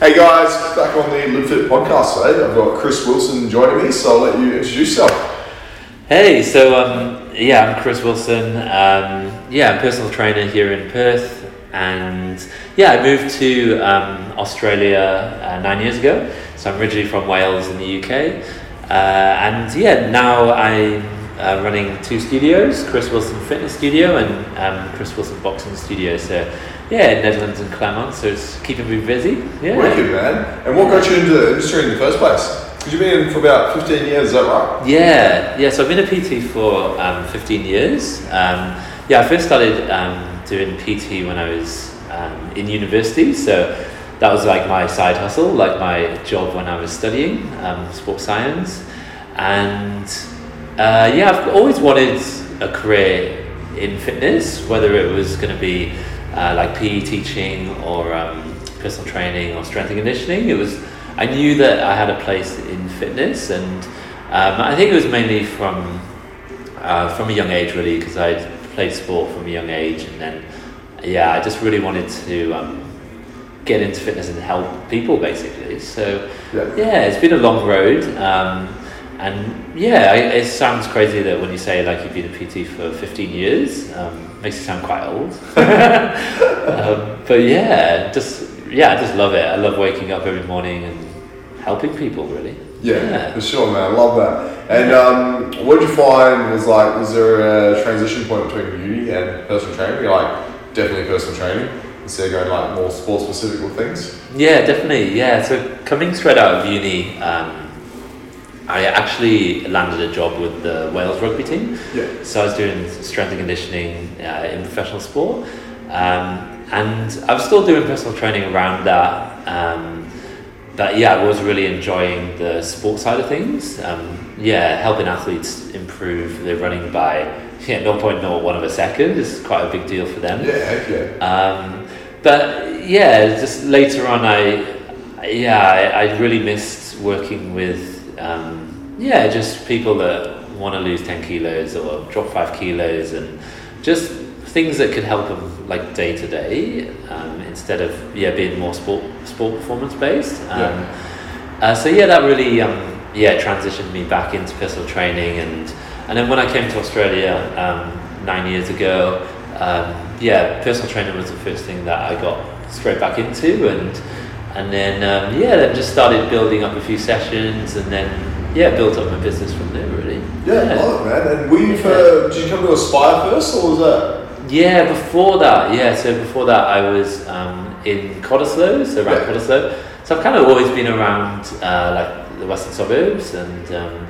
Hey guys, back on the Live Fit podcast today. I've got Chris Wilson joining me, so I'll let you introduce yourself. Hey, so um, yeah, I'm Chris Wilson. Um, yeah, I'm a personal trainer here in Perth, and yeah, I moved to um, Australia uh, nine years ago. So I'm originally from Wales in the UK, uh, and yeah, now I'm uh, running two studios: Chris Wilson Fitness Studio and um, Chris Wilson Boxing Studio. So yeah, Nedlands and Claremont. So it's keeping me busy. Yeah. Wicked, man. And what got you into the industry in the first place? Because you've been in for about 15 years, is that right? Yeah, yeah. So I've been a PT for um, 15 years. Um, yeah, I first started um, doing PT when I was um, in university. So that was like my side hustle, like my job when I was studying um, sports science. And uh, yeah, I've always wanted a career in fitness, whether it was going to be uh, like PE teaching or um, personal training or strength and conditioning. It was I knew that I had a place in fitness, and um, I think it was mainly from uh, from a young age, really, because I played sport from a young age, and then yeah, I just really wanted to um, get into fitness and help people, basically. So Yeah. yeah, it's been a long road. Um, and yeah, I- it sounds crazy that when you say like you've been a PT for 15 years, um, makes you sound quite old. um, but yeah, just yeah, I just love it. I love waking up every morning and helping people. Really. Yeah, for sure, man. I love that. And um, what did you find was like, was there a transition point between uni and personal training? You're like, definitely personal training instead of going like more sport specific with things? Yeah, definitely. Yeah, so coming straight out of uni, um, I actually landed a job with the Wales rugby team. Yeah. So I was doing strength and conditioning uh, in professional sport, um, and I was still doing personal training around that. Um, but yeah, I was really enjoying the sport side of things. Um, yeah, helping athletes improve their running by yeah, 0.01 of a second is quite a big deal for them. Yeah, yeah. Um, but yeah, just later on, I yeah, I, I really missed working with um, yeah, just people that want to lose ten kilos or drop five kilos, and just things that could help them like day to day um, instead of yeah being more sport sport performance based. Um, Yeah. uh, so yeah, that really um, yeah transitioned me back into personal training, and and then when I came to Australia um, nine years ago, um, yeah, personal training was the first thing that I got straight back into, and and then um, yeah, then just started building up a few sessions, and then yeah, built up my business from there really. Yeah, love it, man. And were you for, did you come to Aspire first, or was that? Yeah, before that, yeah. So before that, I was um, in Cottesloe, so around Yeah. Cottesloe. So I've kind of always been around uh, like the western suburbs, and um,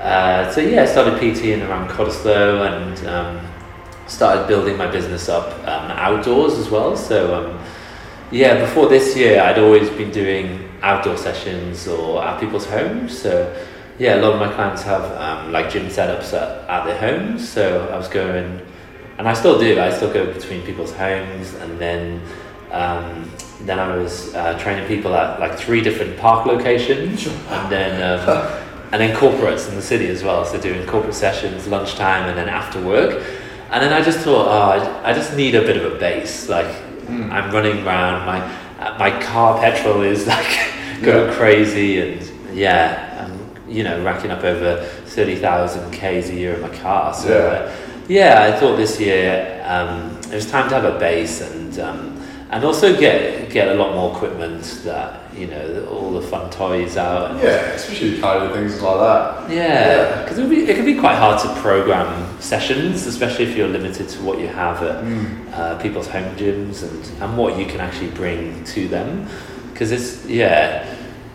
uh, so yeah, I started PTing around Cottesloe and um, started building my business up um, outdoors as well. So um, yeah, before this year, I'd always been doing outdoor sessions or at people's homes. So yeah, a lot of my clients have um, like gym setups at, at their homes. So I was going, and I still do. I still go between people's homes, and then um, then I was uh, training people at like three different park locations, and then. Um, and then corporates in the city as well. So doing corporate sessions, lunchtime, and then after work. And then I just thought, oh, I, I just need a bit of a base. Like I'm running around, my uh, my car petrol is like going Yeah. crazy, and yeah, I'm you know racking up over thirty thousand k's a year in my car. So Yeah. uh, yeah, I thought this year um, it was time to have a base and. Um, and also get get a lot more equipment that you know all the fun toys out and Yeah, especially kind of things like that. yeah, because it, it can be quite hard to program sessions, especially if you're limited to what you have at uh, people's home gyms and, and what you can actually bring to them. Because it's, yeah,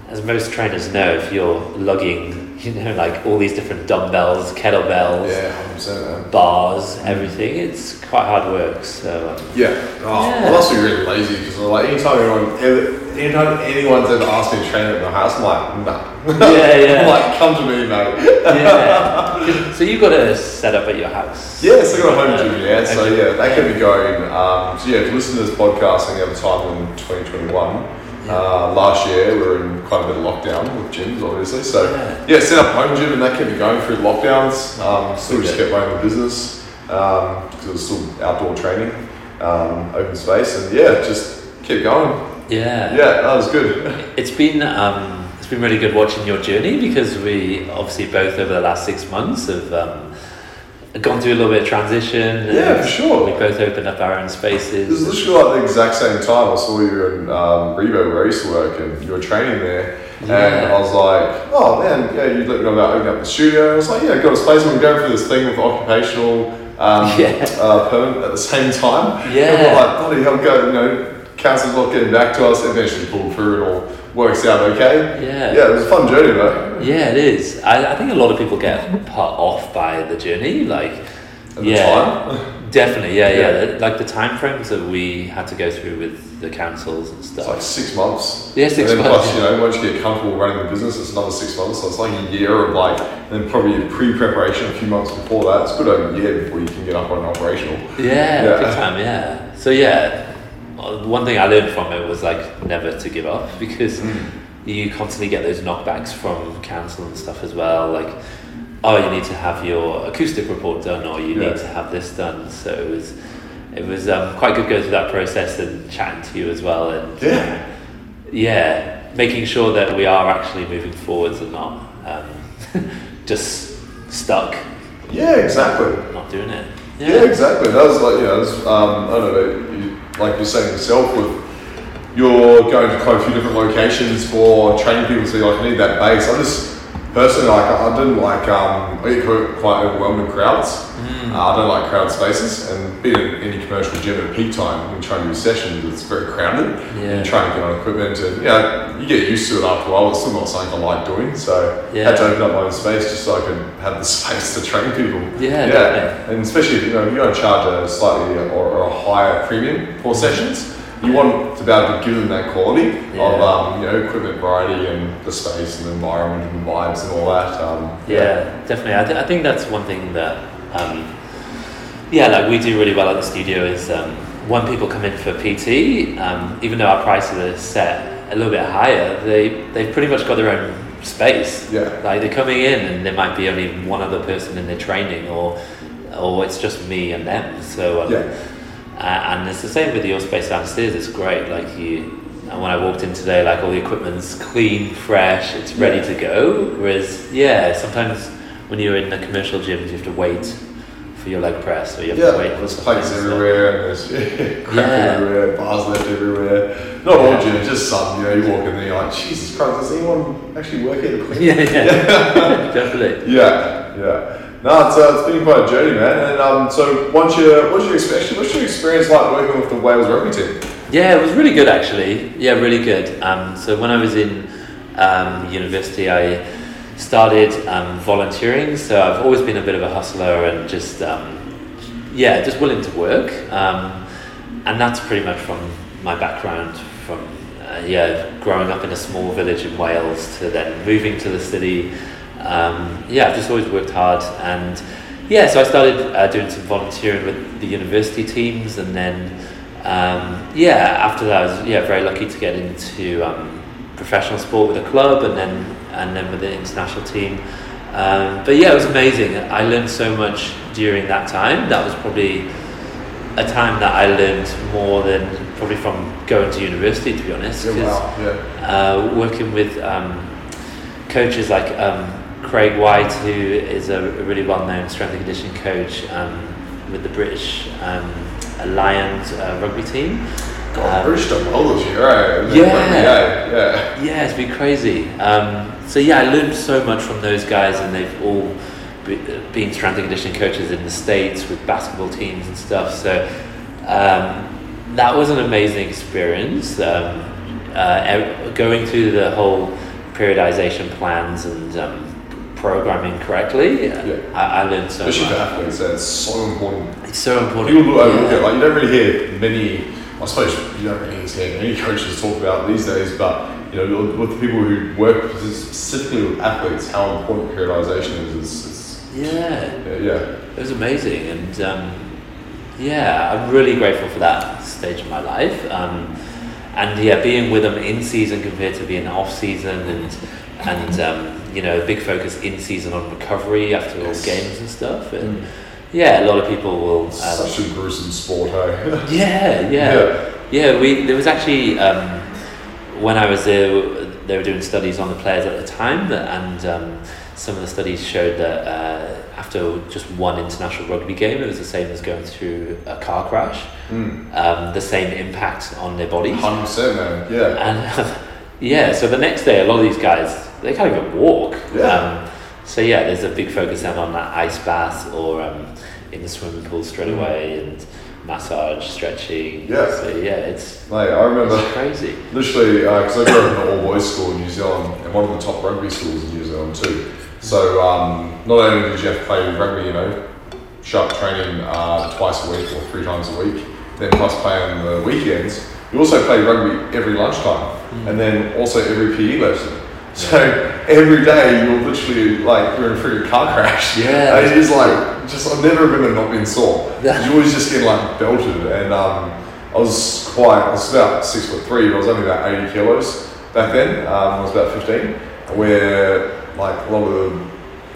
as most trainers know, if you're lugging, you know, like all these different dumbbells, kettlebells, Yeah, 100%, man. bars, everything, it's quite hard work. So, um, Yeah. Oh, Yeah. Well, that's be really lazy because like anytime anyone, ever, anytime anyone's ever asked me to train at my house, I'm like, nah. Yeah, yeah. I'm like, come to me, mate. yeah. so you've got a setup at your house? Yes, I got a home gym, yeah. So yeah, that can be going. Um, so yeah, you listen to this podcast and you have time in 2021, uh, last year we were in quite a bit of lockdown with gyms, obviously. So Yeah. yeah, set up home gym and that kept me going through lockdowns. Um, still just Okay. kept running the business because it was still outdoor training, um, open space, and yeah, just kept going. Yeah. Yeah, that was good. It's been um, it's been really good watching your journey because we obviously both over the last six months have um, gone through a little bit of transition. Yeah, for sure. We both opened up our own spaces. It was literally like the exact same time I saw you in um, Revo where I used to work and you were training there. And I was like, oh man, yeah, you let me know about opening up the studio. I was like, yeah, got a space. And we're going through this thing with occupational um, Yeah. uh, permit at the same time. Yeah. And we're like, bloody hell, go, you know, council's not getting back to us. Eventually pulled through and all works out okay. Yeah. Yeah, it was a fun journey, though. Yeah, it is. I, I think a lot of people get put off by the journey. Like, At yeah, the time. definitely. Yeah, yeah. Yeah. Like the time frames that we had to go through with the councils and It's stuff. like six months. Yeah, six and then months, Plus, you know, once you get comfortable running the business, it's another six months. So it's like a year of like, and then probably a pre-preparation a few months before that. It's good over a year before you can get up and operational. Yeah, Yeah. big time. Yeah. So yeah, one thing I learned from it was like never to give up because you constantly get those knockbacks from council and stuff as well. Like, oh, you need to have your acoustic report done, or you Yeah. need to have this done. So it was, it was um, quite good going through that process and chatting to you as well, and Yeah. yeah, making sure that we are actually moving forwards and not um, just stuck, Yeah, exactly. not doing it. Yeah, exactly. That was like, you know, was, um, I don't know, you, like you're saying yourself with you're going to quite a few different locations for training people, so you're like, need that base. I just, personally, like, I didn't like, um, quite overwhelmed crowds. Uh, I don't like crowd spaces, and being in any commercial gym at peak time, when trying to do sessions, it's very crowded. Yeah. Trying to get on equipment, and, you know, you get used to it after a while. It's still not something I like doing, so I had to open up my own space just so I could have the space to train people. Yeah, yeah, definitely. and especially if you know if you're going to charge a slightly or, or a higher premium for sessions, you want to be able to give them that quality of um, you know equipment variety and the space and the environment and the vibes and all that. Um, Yeah, definitely. I, th- I think that's one thing that, um, yeah, like we do really well at the studio is um, when people come in for PT, um, even though our prices are set a little bit higher, they they've pretty much got their own space. Yeah. Like they're coming in and there might be only one other person in their training, or or it's just me and them. So um, Yeah. uh, and it's the same with your space downstairs. It's great. Like you, and when I walked in today, like all the equipment's clean, fresh. It's ready Yeah. to go. Whereas, yeah, sometimes when you're in the commercial gyms, you have to wait for your leg press, or you have Yeah, to wait. for there's plates everywhere, and there's crap Yeah. everywhere, bars left everywhere. Not all Yeah. gyms, just some. You know, you walk in there, you're like, Jesus Christ, does anyone actually work here? Yeah, yeah, definitely. Yeah, yeah. No, it's, uh, it's been quite a journey, man. And um, so, once you, what's your experience? What's your experience like working with the Wales rugby team? Yeah, it was really good actually. Yeah, really good. Um, so when I was in um, university, I started um, volunteering. So I've always been a bit of a hustler and just um, yeah, just willing to work. Um, and that's pretty much from my background from uh, yeah, growing up in a small village in Wales to then moving to the city. Um, yeah, I've just always worked hard and yeah, so I started uh, doing some volunteering with the university teams and then um, yeah, after that I was yeah very lucky to get into um, professional sport with a club and then and then with the international team. Um, but yeah, it was amazing. I learned so much during that time. That was probably a time that I learned more than probably from going to university, to be honest. Yeah, wow, yeah. uh, working with um, coaches like um, Craig White, who is a really well-known strength and conditioning coach um, with the British um, Lions uh, rugby team. God, Um, British done well this year, right? Yeah. yeah, yeah. Yeah, it's been crazy. Um, so yeah, I learned so much from those guys, and they've all be, been strength and conditioning coaches in the states with basketball teams and stuff. So um, that was an amazing experience. Um, uh, going through the whole periodization plans and um, programming correctly, Yeah. I, I learned so Especially for much. athletes, that's so important. It's so important. People overlook Yeah. it. Like you don't really hear many. I suppose you don't really hear many coaches talk about these days, but you know, with the people who work specifically with athletes, how important periodization is. Is, is yeah. yeah, yeah. It was amazing, and um, yeah, I'm really grateful for that stage of my life. Um, and yeah, being with them in season compared to being off season, and and um, you know, a big focus in season on recovery after all games and stuff. And Mm. Yeah, a lot of people will. Um, Such a gruesome sport, hey. yeah, yeah, yeah. We there was actually um, when I was there, they were doing studies on the players at the time, and um, some of the studies showed that uh, after just one international rugby game, it was the same as going through a car crash. Mm. Um, the same impact on their bodies. 100%, man. Yeah. And yeah, so the next day, a lot of these guys they can't even walk. Yeah. Um, so yeah, there's a big focus on that ice bath or um, in the swimming pool straight Mm. away and massage, stretching. Yeah. So yeah, it's, like I remember it's crazy. literally because I grew up in an all boys school in New Zealand and one of the top rugby schools in New Zealand too. So um, not only did you have to play rugby, you know, sharp training uh, twice a week or three times a week, then plus play on the weekends, you also play rugby every lunchtime and then also every PE lesson. So every day you're literally like you're in a freaking car crash. Yeah. And it is like just I've never remember not being sore. Yeah. You always just get like belted and um, I was quite I was about six foot three, but I was only about eighty kilos back then. Um, I was about fifteen. Where like a lot of the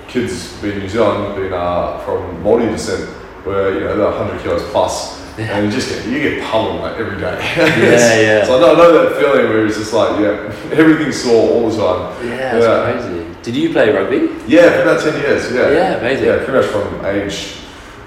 kids being New Zealand, being uh, from Māori descent, were you know they're hundred kilos plus. Yeah. And you just get you get pummeled like every day. Yeah, yeah. So I know, I know that feeling where it's just like yeah, everything's sore all the time. Yeah, it's Yeah. crazy. Did you play rugby? Yeah, for about ten years. Yeah. Yeah, amazing. Yeah, pretty much from age,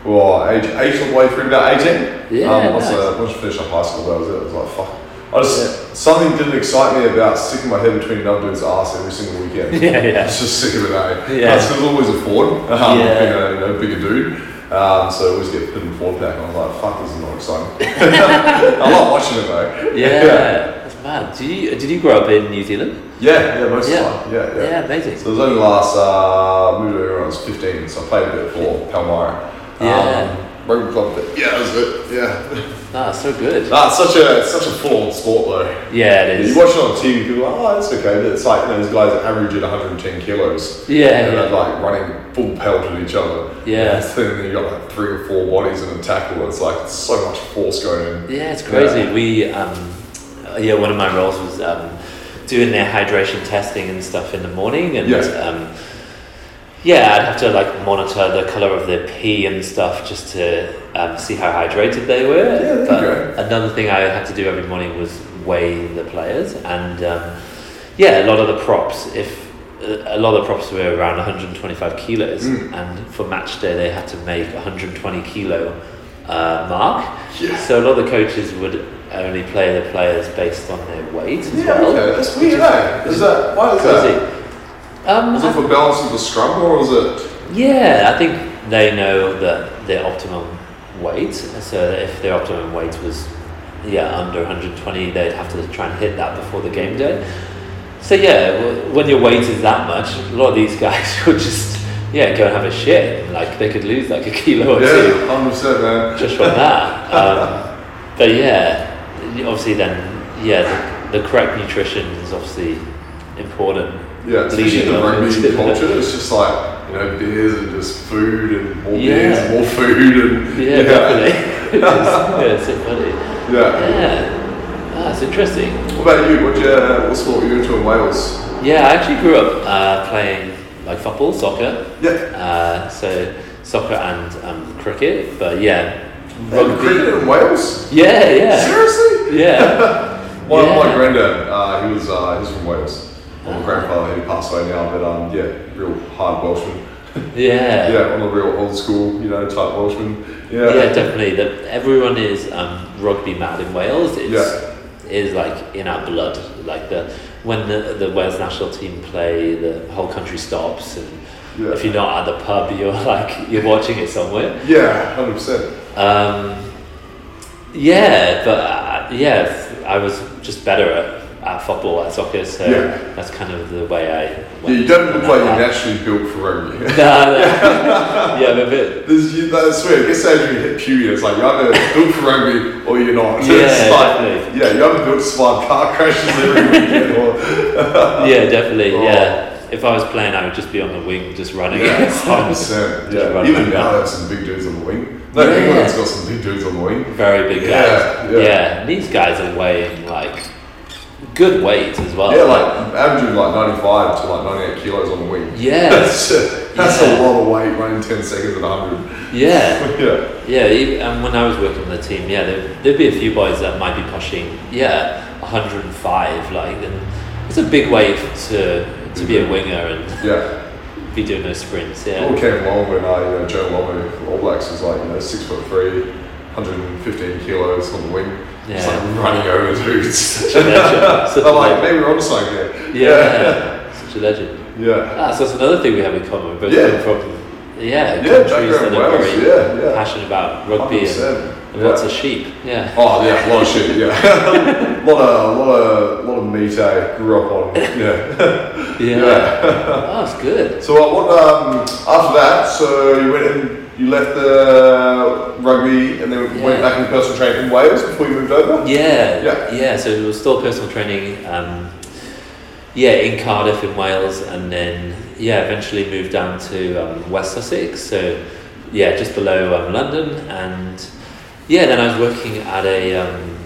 well, age eight all the way through to about eighteen. Yeah, Um, once, nice. I, once I finished up high school, that was it. I was like, fuck. I just something didn't excite me about sticking my head between another dude's ass every single weekend. Yeah, I yeah. was just sick of it. Eh? Yeah. That's because always a forward. Um, Yeah. Being a you know, bigger dude. Um, so I always get put in forward pack, and I was like, fuck, this is not exciting. I love watching it though. Yeah, that's mad. Did you did you grow up in New Zealand? Yeah, yeah, most Yeah. of the time. Yeah, yeah. Yeah, amazing. So it was only last, uh, moved over when I was 15, so I played a bit for Palmyra. Yeah. Um, rugby club, but yeah, that was it. Yeah. Ah, so good. Nah, it's such a, it's such a full-on sport though. Yeah, it is. You watch it on TV, people are like, oh, that's okay. But it's like, you know, these guys average at 110 kilos. Yeah, And yeah. they're like running full pelt at each other. Yeah. And then you got like three or four bodies in a tackle. It's like so much force going in. Yeah, it's crazy. We, um, yeah, one of my roles was um, doing their hydration testing and stuff in the morning, and Yeah. um, yeah, I'd have to like monitor the color of their pee and stuff just to um, see how hydrated they were. Yeah, but another thing I had to do every morning was weigh the players, and um, yeah, a lot of the props, if a lot of the props were around 125 kilos, Mm. and for match day they had to make 120 kilo uh, mark. Yeah. So a lot of the coaches would only play the players based on their weight as Yeah, well. okay. That's weird, eh? Is that, why is that? Um, Was it for balancing the scrum or was it? yeah, I think they know that their optimum weight. So if their optimum weight was yeah under 120, they'd have to try and hit that before the game day. So yeah, when your weight is that much, a lot of these guys would just yeah go and have a shit. Like they could lose like a kilo or two Yeah, 100%, man. just from that. Um, but yeah, obviously then yeah the, the correct nutrition is obviously important. Yeah, especially the rugby culture, it's just like, you know, beers and just food and more Yeah. beers and more food and Yeah, definitely. it's, yeah, it's so funny. Yeah. Yeah, ah, it's interesting. What about you? What you, what sport were you into in Wales? Yeah, I actually grew up uh, playing like football, soccer. Yeah. Uh, so soccer and um, cricket, but yeah, Rugby. Cricket in Wales? Yeah, yeah, Seriously? yeah. My, my Yeah. granddad, uh, he was uh, he was from Wales. Well, my grandfather, who passed away now, but um, yeah, real hard Welshman. Yeah. Yeah, on the real old school, you know, type Welshman. Yeah. Yeah, definitely. That everyone is um, rugby mad in Wales. It's Yeah. is like in our blood. Like the when the, the Wales national team play, the whole country stops, and Yeah. if you're not at the pub, you're like you're watching it somewhere. Yeah, hundred percent. Um, yeah, but uh, yeah, I was just better at, at football, at soccer, so Yeah. that's kind of the way I. Yeah, you don't look like you're naturally built for rugby. No, no. yeah, I'm a bit. There's, you, I swear, it gets to age when you hit puberty, it's like you're either built for rugby or you're not. Yeah, it's like, definitely. yeah, you're either built to survive car crashes every weekend or. Yeah, definitely. Oh. Yeah. If I was playing, I would just be on the wing, just running. Yeah, hundred percent. Just Yeah, run even now they have some big dudes on the wing. No, Yeah. England's got some big dudes on the wing. Very big guys. Yeah, yeah. Yeah, these guys are weighing like good weight as well. Yeah, like averaging like ninety-five to like ninety-eight kilos on the wing. Yeah. that's that's Yeah. a lot of weight running ten seconds at hundred. yeah, Yeah, yeah. And when I was working on the team, yeah, there, there'd be a few boys that might be pushing, yeah, 105. Like, and it's a big weight to to be a mm-hmm. winger and Yeah. be doing those sprints. Yeah. all came along when I, uh, you know, Joe from All Blacks was like, you know, six foot three, 115 kilos on the wing. Yeah. like running over dudes. Such a legend. Such a I'm like, legend. maybe we're onto something here. yeah, such a legend. Yeah. Ah, so that's another thing we have in common. Both Yeah. from yeah, Yeah, countries that are Wales, very yeah, yeah. passionate about rugby and, 100%. and lots Yeah. of sheep. Yeah. Oh yeah, a lot of sheep. Yeah, a lot of, lot of, lot of meat I grew up on. Yeah. Yeah. Yeah. oh, it's good. So uh, what? Um, after that, so you went and you left the rugby and then went back into personal training in Wales before you moved over. Yeah, Yeah. yeah. So it was still personal training. Um, yeah, in Cardiff in Wales, and then yeah, eventually moved down to um, West Sussex. So yeah, just below um, London, and yeah, then I was working at a. Um,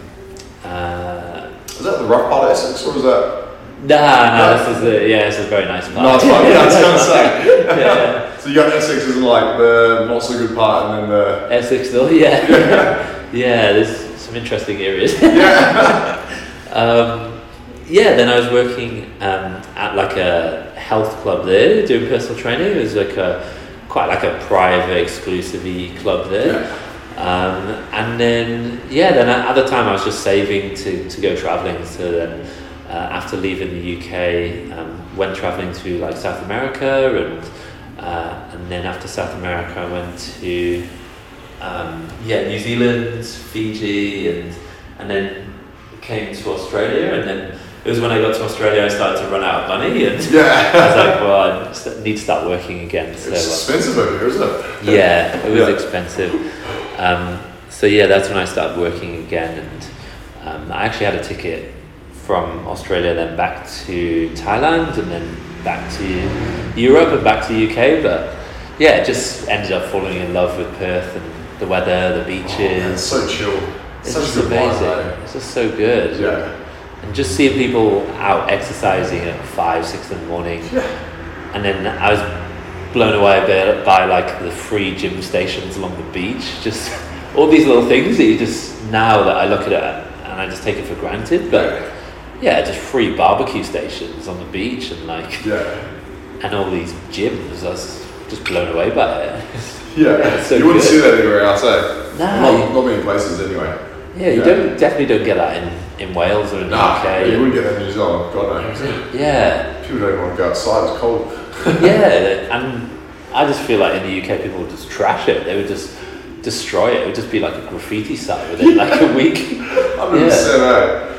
uh, Is that the rough part of Essex or is that? Nah, No. no, this is a, yeah, this is a very nice part. No, it's fine. Yeah, I was gonna say. yeah, So you got Essex isn't like the not so good part, and then the Essex still, yeah, yeah. There's some interesting areas. yeah. Um, yeah, then I was working um, at like a health club there, doing personal training. It was like a quite like a private, exclusive club there. Um, and then yeah, then at the time I was just saving to, to go traveling. So then uh, after leaving the UK, um, went traveling to like South America, and uh, and then after South America, I went to um, yeah New Zealand, Fiji, and and then came to Australia, and then it was when I got to Australia I started to run out of money, and I was like, well, I st- need to start working again. So It's uh, expensive over here, isn't it? yeah, it was Yeah. expensive. Um, so yeah, that's when I started working again, and um, I actually had a ticket from Australia, then back to Thailand, and then back to Europe and back to the UK. But yeah, just ended up falling in love with Perth and the weather, the beaches. Oh, man, it's so chill. it's Such just amazing. vibe, It's just so good. Yeah. And just seeing people out exercising at five, six in the morning. Yeah. And then I was blown away by, by like the free gym stations along the beach. Just all these little things that you just now that I look at it and I just take it for granted. But yeah, just free barbecue stations on the beach and like Yeah. and all these gyms. I was just blown away by it. Yeah. so you wouldn't good. see that anywhere else, eh? Nah, Not, not many places anyway. yeah, you Yeah. don't definitely don't get that in, in Wales or in the Nah, UK. you wouldn't get that in New Zealand. God knows. Yeah, People don't even want to go outside. It's cold. yeah, and I just feel like in the UK people would just trash it. They would just destroy it. It would just be like a graffiti site within like a week. Hundred percent.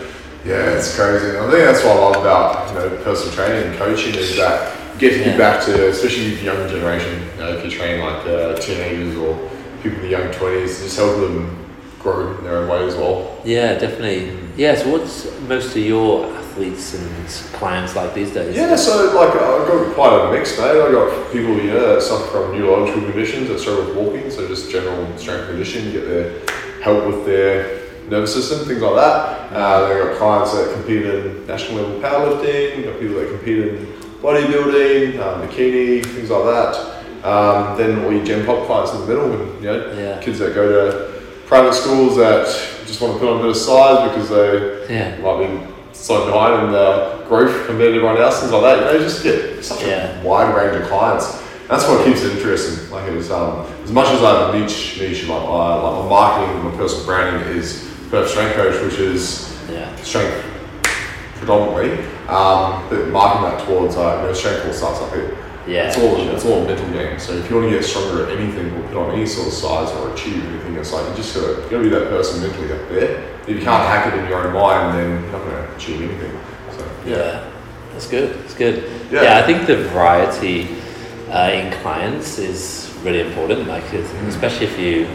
Yeah, it's crazy. I think that's what I love about you know personal training and coaching is that getting Yeah. you back to, especially the younger generation. You know, if you train like uh, teenagers or people in the young twenties, just help them grow in their own way as well. Yeah, definitely. Yeah. So, what's most of your athletes and clients like these days? Yeah, so like I've got quite a mix, mate. I've got people you know that suffer from neurological conditions that struggle with walking, so just general strength and conditioning, get their help with their nervous system, things like that. Uh, then I got clients that compete in national level powerlifting, got people that compete in bodybuilding, um, bikini, things like that. Um, then all your gen pop clients in the middle, and you know, Yeah. kids that go to private schools that just want to put on a bit of size because they Yeah. might be so behind in uh, growth compared to everyone else, things like that. You know, you just get such Yeah. a wide range of clients. That's what keeps it interesting. Like it was, um, as much as I have a niche, niche like my, like my marketing, and my personal branding is personal strength coach, which is Yeah. strength predominantly, um, but marketing that towards uh, you know, strength all starts up here. Yeah. It's all sure. it's all a mental game. So if you want to get stronger at anything or put on any sort of size or achieve anything, it's like you just gotta you gotta be that person mentally up there. If you can't hack it in your own mind, then you're not gonna achieve anything. So Yeah. That's good. It's good. Yeah. Yeah, I think the variety uh, in clients is really important. Like, it's- Mm. especially if you,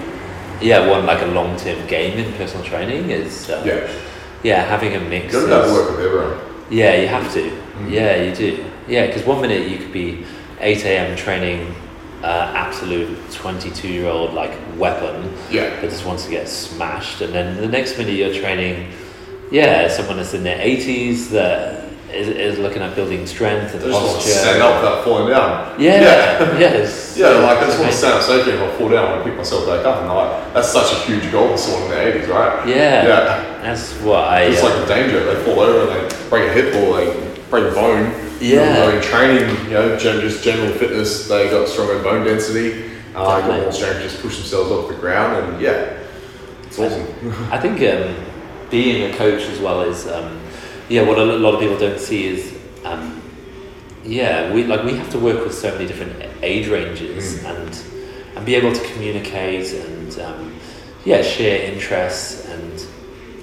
yeah, one like a long term game in personal training is, uh, yeah, yeah, having a mix. you gotta work with everyone. Yeah, you have to. Mm. Yeah, you do. Yeah, because one minute you could be 8 a.m. training uh, absolute 22 year old like weapon Yeah. that just wants to get smashed, and then the next minute you're training, yeah, someone that's in their 80s that is, is looking at building strength and I just want to stand up without falling down. Yeah, Yeah. yes. Yeah, like I just want to stand up safely and if I fall down, I want to pick myself back up. And like that's such a huge goal for someone in their eighties, right? Yeah. Yeah. that's what I. It's uh, like a danger. They fall over and they break a hip or they break a bone. Yeah. You know, in training, you know, just general fitness, they got stronger bone density. Uh, got more strength, just push themselves off the ground, and yeah, it's awesome. I think um, being a coach as well is, um, yeah, what a lot of people don't see is, um, yeah, we like we have to work with so many different age ranges Mm. and and be able to communicate and um, yeah, share interests and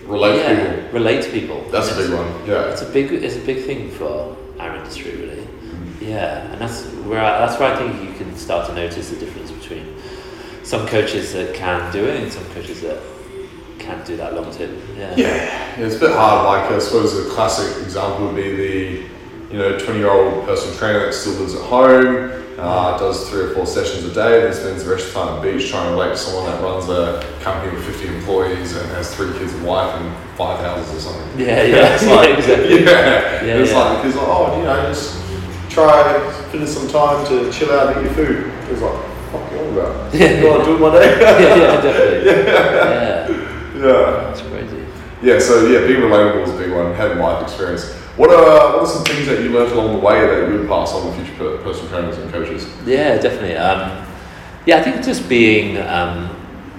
Relate yeah, to people. relate to people. That's a big one. Yeah. It's a big it's a big thing for our industry, really. Mm-hmm. Yeah, and that's where I, that's where I think you can start to notice the difference between some coaches that can do it and some coaches that can't do that long term. Yeah. Yeah, it's a bit hard. Like I suppose a classic example would be the, you know, twenty-year-old personal trainer that still lives at home, uh, does three or four sessions a day, then spends the rest of the time at the beach trying to relate to someone that runs a company with fifty employees and has three kids and wife and five houses or something. Yeah, yeah, it's like, yeah, exactly. Yeah, Yeah, it's yeah. like because oh, you know, just try finish some time to chill out and eat your food. It's like, fuck you on about? Yeah. On, do it my day. yeah, yeah, definitely. Yeah. Yeah, so yeah, being relatable is a big one. Having life experience. What are what are some things that you learned along the way that you would pass on to future per- personal trainers and coaches? Yeah, definitely. Um, yeah, I think just being um,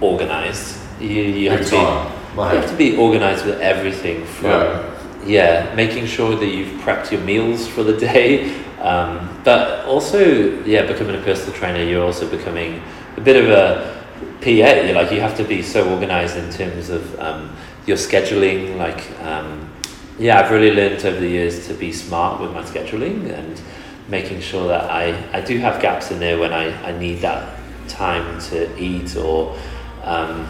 organized. You, you have Big to be time. you have to be organized with everything from Yeah. yeah, making sure that you've prepped your meals for the day, um, but also yeah, becoming a personal trainer, you're also becoming a bit of a PA. Like you have to be so organized in terms of um, your scheduling. Like um, yeah, I've really learned over the years to be smart with my scheduling and making sure that I, I do have gaps in there when I, I need that time to eat or um,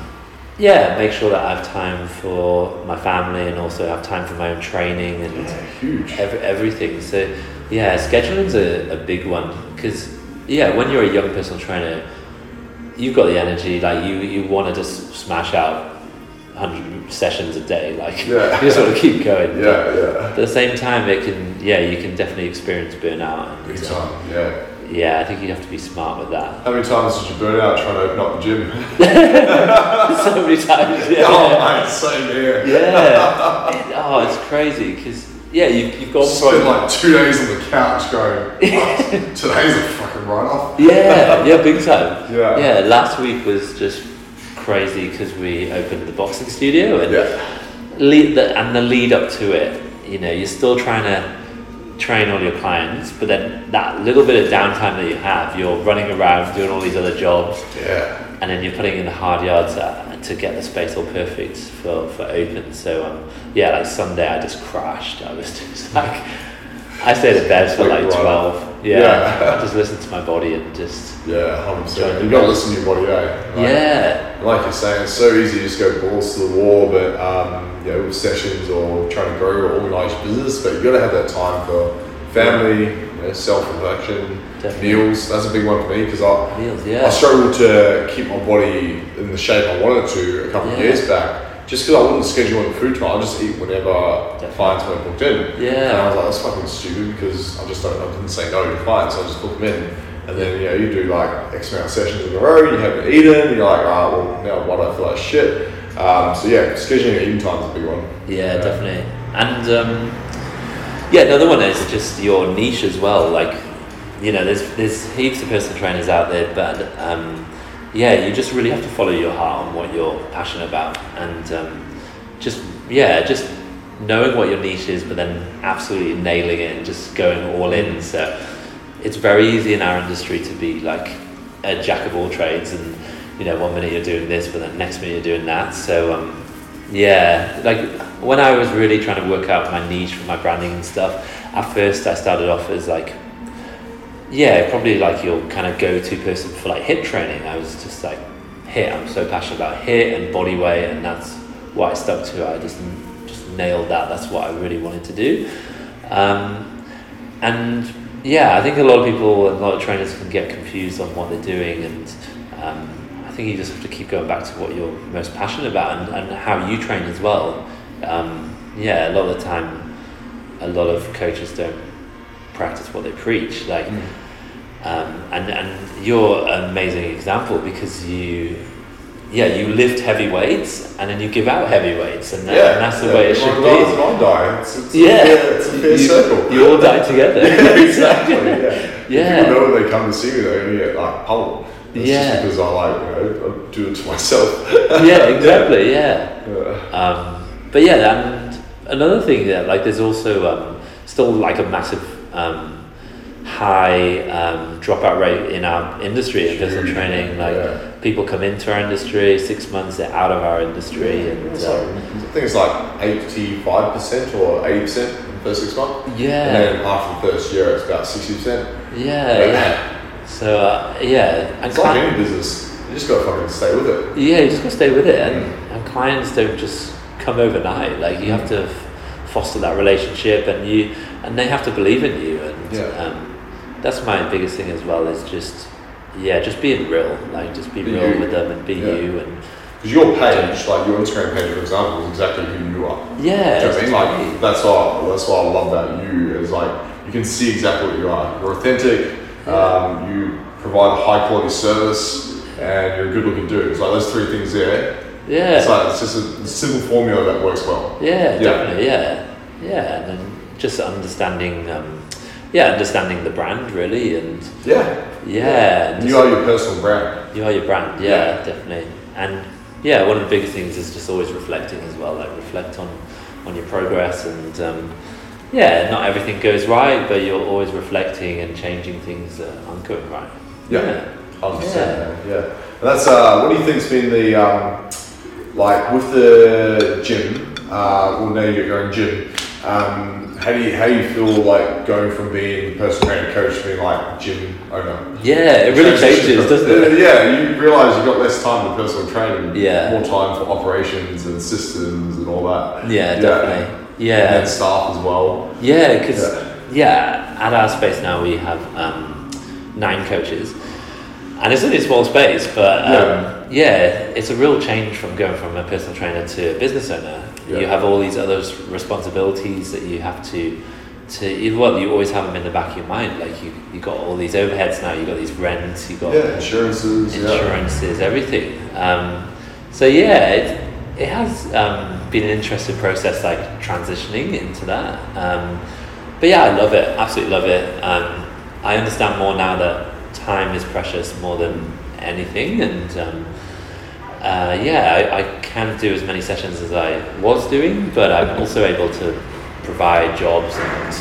yeah, make sure that I have time for my family and also have time for my own training and Yeah, huge. every, everything. So yeah, scheduling's a, a big one because yeah, when you're a young personal trainer, you've got the energy. Like you, you want to just smash out hundred sessions a day. Like Yeah. you just want to keep going. Yeah, yeah. At the same time, it can yeah, you can definitely experience burnout. And, Big uh, time. Yeah. yeah, I think you have to be smart with that. How many times did you burn out trying to open up the gym? so many times. Yeah. oh, mate, same here. Yeah. It- oh, it's crazy because yeah, you, you've got Spent like two days on the couch going, "Fuck, today's a fucking write off. yeah, yeah, big time. Yeah. Yeah, last week was just crazy because we opened the boxing studio and Yeah. lead the, and the lead up to it. You know, you're still trying to train all your clients, but then that little bit of downtime that you have, you're running around doing all these other jobs, Yeah. and then you're putting in the hard yards uh, to get the space all perfect for, for open. So um, yeah, like Sunday I just crashed. I was just like, I stayed in bed for Like like right twelve. Yeah, Yeah. I just listen to my body and just Yeah, hundred percent. Join You got to listen to your body, eh? Like, yeah, Like you're saying, it's so easy to just go balls to the wall, but um, you know, with sessions or trying to grow or organise your business, but you got to have that time for family, you know, self-reflection, meals. That's a big one for me because I, meals. yeah. I struggled to keep my body in the shape I wanted to a couple of years back. Just because I wouldn't schedule in food time, I just eat whenever Definitely. clients weren't booked in. And I was like, that's fucking stupid because I just don't, I didn't say no to clients, so I just booked them in. And then, you know, you do like X amount of sessions in a row, you haven't eaten, you're like, ah, well, now why do I feel like shit? Um, so yeah, scheduling eating time is a big one. yeah, definitely. And um, yeah, another one is just your niche as well. Like, you know, there's there's heaps of personal trainers out there, but um, yeah, you just really have to follow your heart on what you're passionate about, and um, just yeah, just knowing what your niche is, but then absolutely nailing it and just going all in. So it's very easy in our industry to be like a jack of all trades, and you know, one minute you're doing this, but then next minute you're doing that. So um, yeah, like when I was really trying to work out my niche for my branding and stuff, at first I started off as like, yeah, probably like your kind of go-to person for like HIIT training. I was just like, HIIT. I'm so passionate about HIIT and body weight, and that's what I stuck to. I just just nailed that. That's what I really wanted to do. Um, and yeah, I think a lot of people, a lot of trainers can get confused on what they're doing, and um, I think you just have to keep going back to what you're most passionate about and, and how you train as well. Um, yeah, a lot of the time, a lot of coaches don't practice what they preach. Like, um, and and you're an amazing example because you yeah, you lift heavy weights and then you give out heavy weights, and, that, Yeah, and that's the yeah, way it should dies be. die. It's, it's Yeah. fair, it's a fair you, circle. You all die together. yeah, exactly. Yeah. Yeah. People know when they come to see me, they only get like pummeled. It's Yeah. because I like, you know, I do it to myself. yeah, exactly. Yeah. Yeah. Um, but yeah, and another thing that like there's also um, still like a massive um, high um, dropout rate in our industry in personal training. Like yeah. people come into our industry, six months they're out of our industry, and It's uh, I think it's like 85% or 80% in the first six months. Yeah, and then after the first year, it's about 60%. yeah, yeah. So uh, yeah, and It's like any business. You just got to fucking stay with it. yeah, you just gotta stay with it, and, Mm. and clients don't just come overnight. Like you have to foster that relationship, and you and they have to believe in you, and Yeah. um, that's my biggest thing as well. Is just yeah, just being real. Like just be, Be real you. with them and be Yeah. you, and Because your page, like your Instagram page, for example, is exactly who you are. yeah, you know what I mean? Like that's what that's what I love about you is like you can see exactly what you are. You're authentic. Um, you provide a high quality service, and you're a good looking dude. It's like those three things there. Yeah, It's like it's just a simple formula that works well. Yeah, Yeah. definitely. Yeah, yeah, and then just understanding, um, yeah, understanding the brand really, and Yeah. yeah, and You are your personal brand. you are your brand. Yeah, definitely. And yeah, one of the biggest things is just always reflecting as well. Like reflect on on your progress, and um, yeah, not everything goes right, but you're always reflecting and changing things that aren't going right. Yeah. Hundred percent. Yeah. And that's uh, what do you think's been the um, like with the gym? Uh, well, now you're going gym. Um, how do you how do you feel like going from being personal trainer coach to being like gym owner? Yeah, it really changes, doesn't it? Yeah, you realise you've got less time for personal training. Yeah. More time for operations and systems and all that. Yeah, definitely. And Yeah, then staff as well. Yeah, because yeah. at our space now we have um, nine coaches, and it's only a small space, but um, yeah. It's a real change from going from a personal trainer to a business owner. Yeah. You have all these other responsibilities that you have to to you- well, you always have them in the back of your mind. Like you you got all these overheads now. You got these rents. You got Yeah, insurances. Yeah. insurances, everything. Um, so yeah, it, it has um, been an interesting process, like transitioning into that. Um, but yeah, I love it, absolutely love it. Um, I understand more now that time is precious more than anything, and um, uh, yeah, I, I can do as many sessions as I was doing, but I'm also able to provide jobs and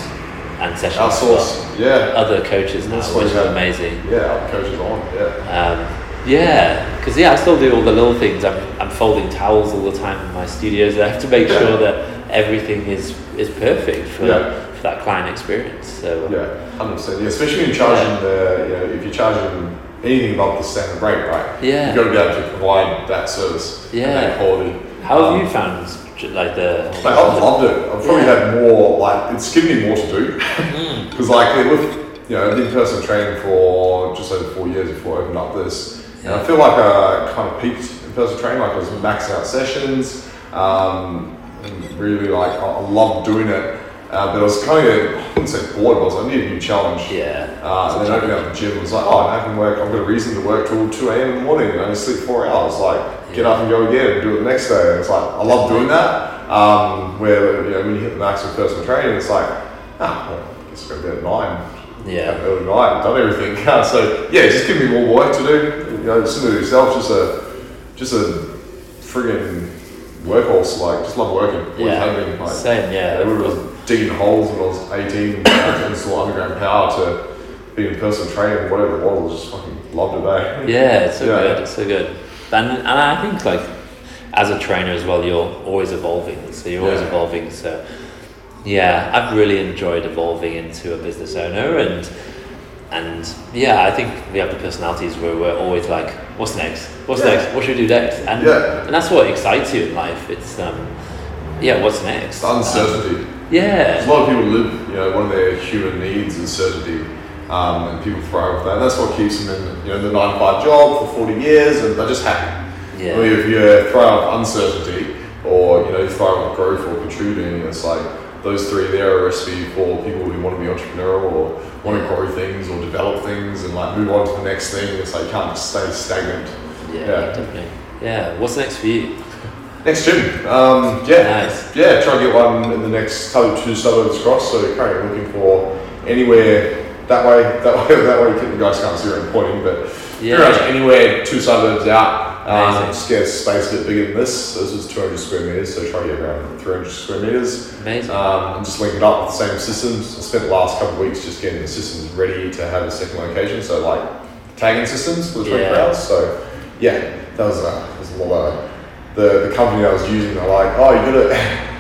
and sessions for Outsource. Yeah. other coaches now, which is have. amazing. Yeah, other coaches on. Yeah. Um, yeah, because yeah, I still do all the little things. I'm, I'm folding towels all the time in my studios. I have to make Yeah. sure that everything is is perfect for, Yeah. for that client experience. So Yeah, hundred percent. Yeah, especially when you're charging the, you know, if you're charging anything above the standard rate, right? Yeah. You've got to be able to provide that service and Yeah. that quality. how have Um, you found like the? Like, I've loved it. I've probably Yeah. had more, like, it's given me more to do. Mm, Because, like, with, you know, I did personal training for just over four years before I opened up this. And I feel like I kind of peaked in personal training, like, I was maxing out sessions. Um, and really, like, I, I loved doing it. Uh, but I was kind of, I wouldn't say bored, but I was like, I need a new challenge. yeah, Uh, and then opening up the gym and was like, oh, now I can work. I've got a reason to work till 2 a.m. in the morning and only sleep four hours. Like, get up and go again and do it the next day. And it's like, I love doing that. Um, where, you know, when you hit the max of personal training, it's like, ah, well, I guess I'll go to bed at nine. yeah, early night, done everything. so, yeah, just give me more work to do. You know, similar to yourself, just a, just a friggin' workhorse. Like, just love working. Always yeah. been. Like, Same, yeah. I digging holes when I was 18, trying to install underground power to being a personal trainer, whatever it was, I just fucking loved it, eh? Yeah, it's so Yeah. good. It's so good. And and I think like as a trainer as well, you're always evolving. So you're always Yeah. evolving. So yeah, I've really enjoyed evolving into a business owner and and yeah, I think we have the personalities where we're always like, what's next? What's Yeah. next? What should we do next? And Yeah. and that's what excites you in life. It's um yeah, what's next? Uncertainty. Um, yeah. a lot of people live, you know, one of their human needs is certainty. Um, and people thrive with that. And that's what keeps them in, you know, the 9 to 5 job for 40 years and they're just happy. Yeah. I mean, if you thrive with uncertainty or, you know, thrive with growth or contributing, it's like those three there are a recipe for people who want to be entrepreneurial or want to grow things or develop things and like move on to the next thing. It's like you can't just stay stagnant. Yeah, Yeah. definitely. Yeah. What's next for you? Next gym. Um, yeah. Nice. Yeah, try and get one in the next couple two suburbs across. So currently looking for anywhere that way. That way. That way. You guys can't see where I'm pointing, but pretty much Yeah. anywhere two suburbs out. Um, just get space a bit bigger than this. This is 200 square meters, so try to get around 300 square meters. Amazing. Um, and just link it up with the same systems. I spent the last couple of weeks just getting the systems ready to have a second location. So like tagging systems for the 24 Yeah. hours. So yeah, that was, uh, that was a lot of the, the company I was using. They're like, oh, you got to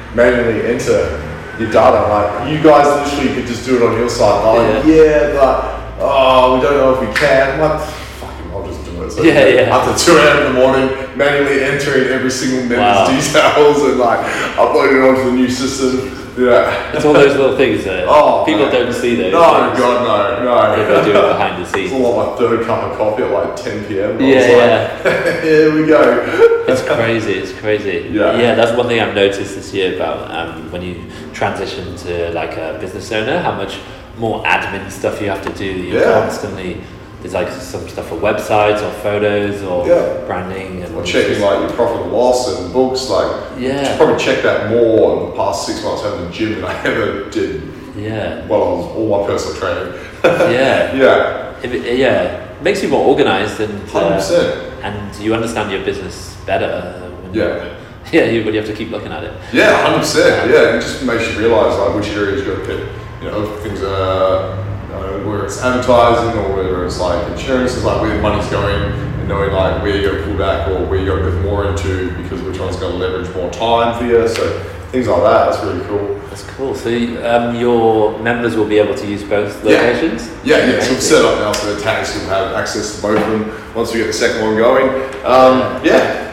manually enter your data. I'm like, you guys literally could just do it on your side. They're like, yeah, but oh, we don't know if we can. I'm like, fucking, I'll just do it. So Yeah, yeah. After 2 a.m. in the morning, manually entering every single member's Wow. details and like uploading it onto the new system. Yeah. It's all those little things that Oh, people man. don't see those. No, things. God, no, no. If they do it behind the scenes. It's all like my third cup of coffee at like 10 p.m. Yeah, like, Here we go. It's crazy. It's crazy. Yeah. yeah. That's one thing I've noticed this year about um, when you transition to like a business owner, how much more admin stuff you have to do. You're Yeah. constantly there's like some stuff for websites or photos or Yeah. branding and Or checking like your profit and loss and books. Like, Yeah. probably check that more in the past six months having the gym than I ever did yeah, while I was all my personal training. yeah, Yeah, If it, yeah. Makes you more organized and uh, 100%. and you understand your business better. when- Yeah. yeah. You, but you have to keep looking at it. Yeah, hundred percent. Yeah, it just makes you realise like which areas you've got to put, you know, things are, you know, whether it's advertising or whether it's like insurance, is like where the money's going, and knowing like where you to pull back or where you to put more into because which one's going to leverage more time for you. So things like that. That's really cool. That's cool. So um, your members will be able to use both locations. Yeah, yeah. So Amazing. we've set up now so the tags will have access to both of them once we get the second one going. Um, yeah,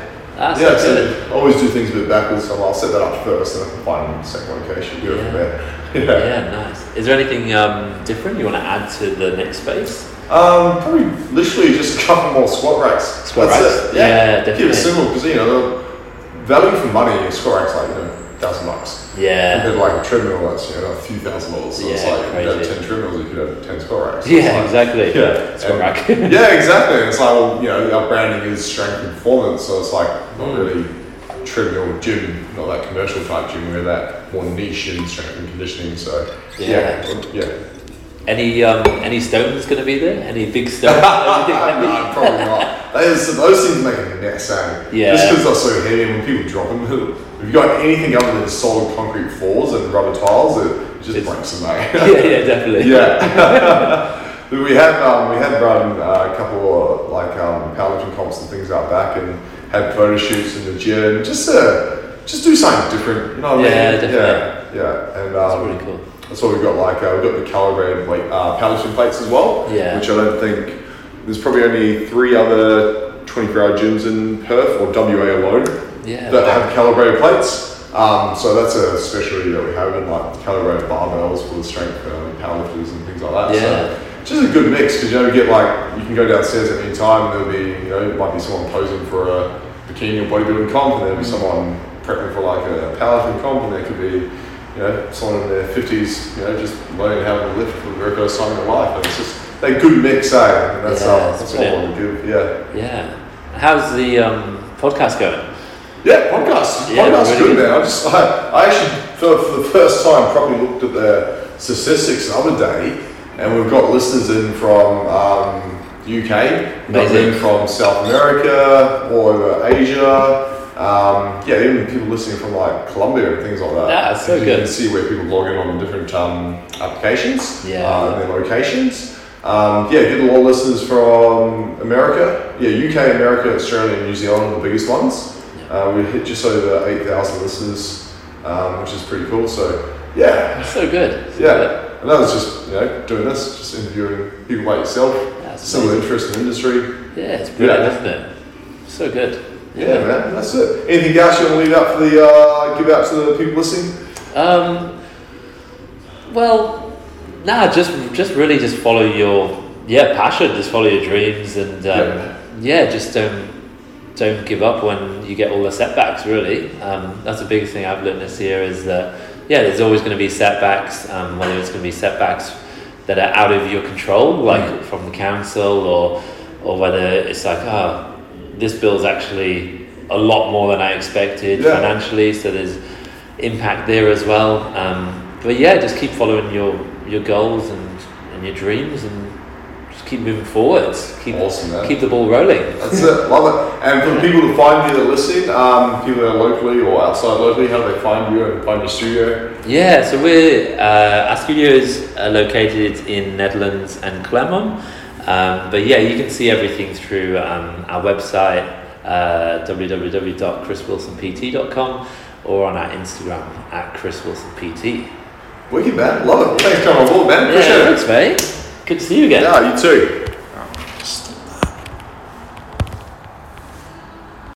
That's yeah. so good. So always do things a bit backwards. So I'll set that up first, and then find the second location. Go from there. Yeah. Yeah, nice. Is there anything um, different you want to add to the next space? Um, probably literally just a couple more squat racks. Squat That's racks? It. Yeah, Keep definitely. it simple because you know the value for money in squat racks like you know thousand bucks. Yeah. Compared to like a treadmill that's you know a few thousand dollars. So it's Yeah, like if you crazy. have ten treadmills, you could have ten squat racks. So Yeah, like- exactly. Yeah. Squat rack. yeah, exactly. And it's like well, you know, our branding is strength and performance, so it's like not Mm. really treadmill gym, not that commercial type gym. We're that more niche in strength and conditioning. So Yeah. yeah, yeah. Any um, any stones going to be there? Any big stones? No, probably not. Those, those things make a mess, eh? Yeah. Just because they're so heavy, and when people drop them, if you've got anything other than solid concrete floors and rubber tiles, it just It's- breaks them, eh? yeah, yeah, definitely. yeah. we had um, we had run uh, a couple of like um, powerlifting comps and things out back, and had photo shoots in the gym, just to just do something different. You know what Yeah, I mean? definitely. Yeah, yeah. And That's um, really cool. That's what we've got. Like uh, we've got the calibrated like uh, powerlifting plates as well. Yeah. Which I don't think there's probably only three other 24-hour gyms in Perth or WA alone Yeah. that have calibrated plates. Um, so that's a specialty that we have in like calibrated barbells for the strength um, powerlifters and things like that. Yeah. So just a good mix because you know you get like you can go downstairs at any time and there'll be you know it might be someone posing for a bikini or bodybuilding comp and there'll be someone prepping for like a powerlifting comp and there could be you know someone in their fifties you know just learning how to lift for the very first time in their life and it's just that good mix, eh? And that's Yeah, uh, that's all I want to give. Yeah. Yeah. How's the um, podcast going? Yeah, podcast. Yeah, Podcast's really good, good. man. I just, I, I actually, for, for the first time, probably looked at the statistics the other day, and we've got listeners in from um, UK, we've got Amazing. in from South America, all over Asia. Um, yeah, even people listening from like Colombia and things like that. Yeah, that's so you good. can see where people log in on different um, applications Yeah. uh, and their locations. Um, yeah, get a lot of listeners from America. Yeah, UK, America, Australia, and New Zealand are the biggest ones. Uh, we hit just over 8,000 listeners, um, which is pretty cool. So, yeah, It's so good. So yeah. And that was just, you know, doing this, just interviewing people like yourself, That's similar interest in industry. Yeah, it's brilliant, Yeah. isn't it? So good. Yeah, man, that's it. Anything else you want to leave out for the, uh, give out to the people listening? Um, well, nah, just just really just follow your yeah passion, just follow your dreams, and um, yeah. just don't don't give up when you get all the setbacks. Really, um, that's the biggest thing I've learned this year is that yeah, there's always going to be setbacks. Um, whether it's going to be setbacks that are out of your control, like from the council, or or whether it's like oh. This bill is actually a lot more than I expected Yeah. financially. So there's impact there as well. Um, but yeah, just keep following your your goals and, and your dreams and just keep moving forwards. Keep Awesome, keep the ball rolling. That's it. Love it. And for people to find you that are listening, um, people that are locally or outside locally, how do they find you and find your studio? Yeah, so we're uh, our studio is uh, located in Nedlands and Claremont. Um, but yeah, you can see everything through um, our website uh, www.chriswilsonpt.com or on our Instagram at chriswilsonpt. Wicked, man. Love it. Thanks for coming on board, man. Appreciate Yeah, it. thanks, mate. Good to see you again. Yeah, you too.